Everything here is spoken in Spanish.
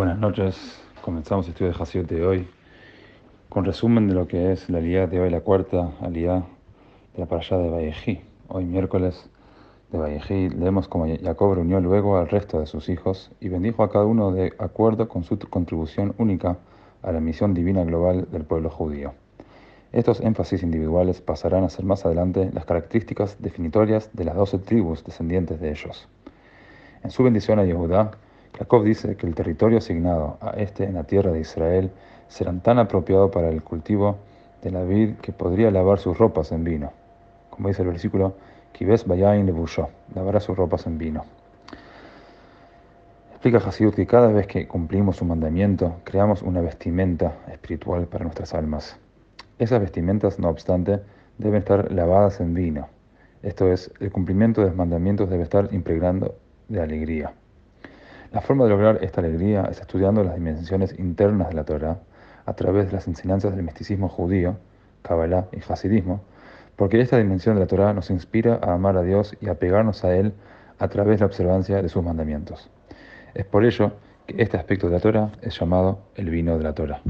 Buenas noches, comenzamos el estudio de Hasidut de hoy con resumen de lo que es la aliyah de hoy, la cuarta aliyah de la parashá de Vallejí. Hoy miércoles de Vallejí leemos como Jacob reunió luego al resto de sus hijos y bendijo a cada uno de acuerdo con su contribución única a la misión divina global del pueblo judío. Estos énfasis individuales pasarán a ser más adelante las características definitorias de las doce tribus descendientes de ellos. En su bendición a Yehudá, Jacob dice que el territorio asignado a este en la tierra de Israel será tan apropiado para el cultivo de la vid que podría lavar sus ropas en vino. Como dice el versículo, Kibes Bayain le lavará sus ropas en vino. Explica Hasidut que cada vez que cumplimos un mandamiento, creamos una vestimenta espiritual para nuestras almas. Esas vestimentas, no obstante, deben estar lavadas en vino. Esto es, el cumplimiento de los mandamientos debe estar impregnando de alegría. La forma de lograr esta alegría es estudiando las dimensiones internas de la Torah a través de las enseñanzas del misticismo judío, Kabbalah y Hasidismo, porque esta dimensión de la Torah nos inspira a amar a Dios y a pegarnos a Él a través de la observancia de sus mandamientos. Es por ello que este aspecto de la Torah es llamado el vino de la Torah.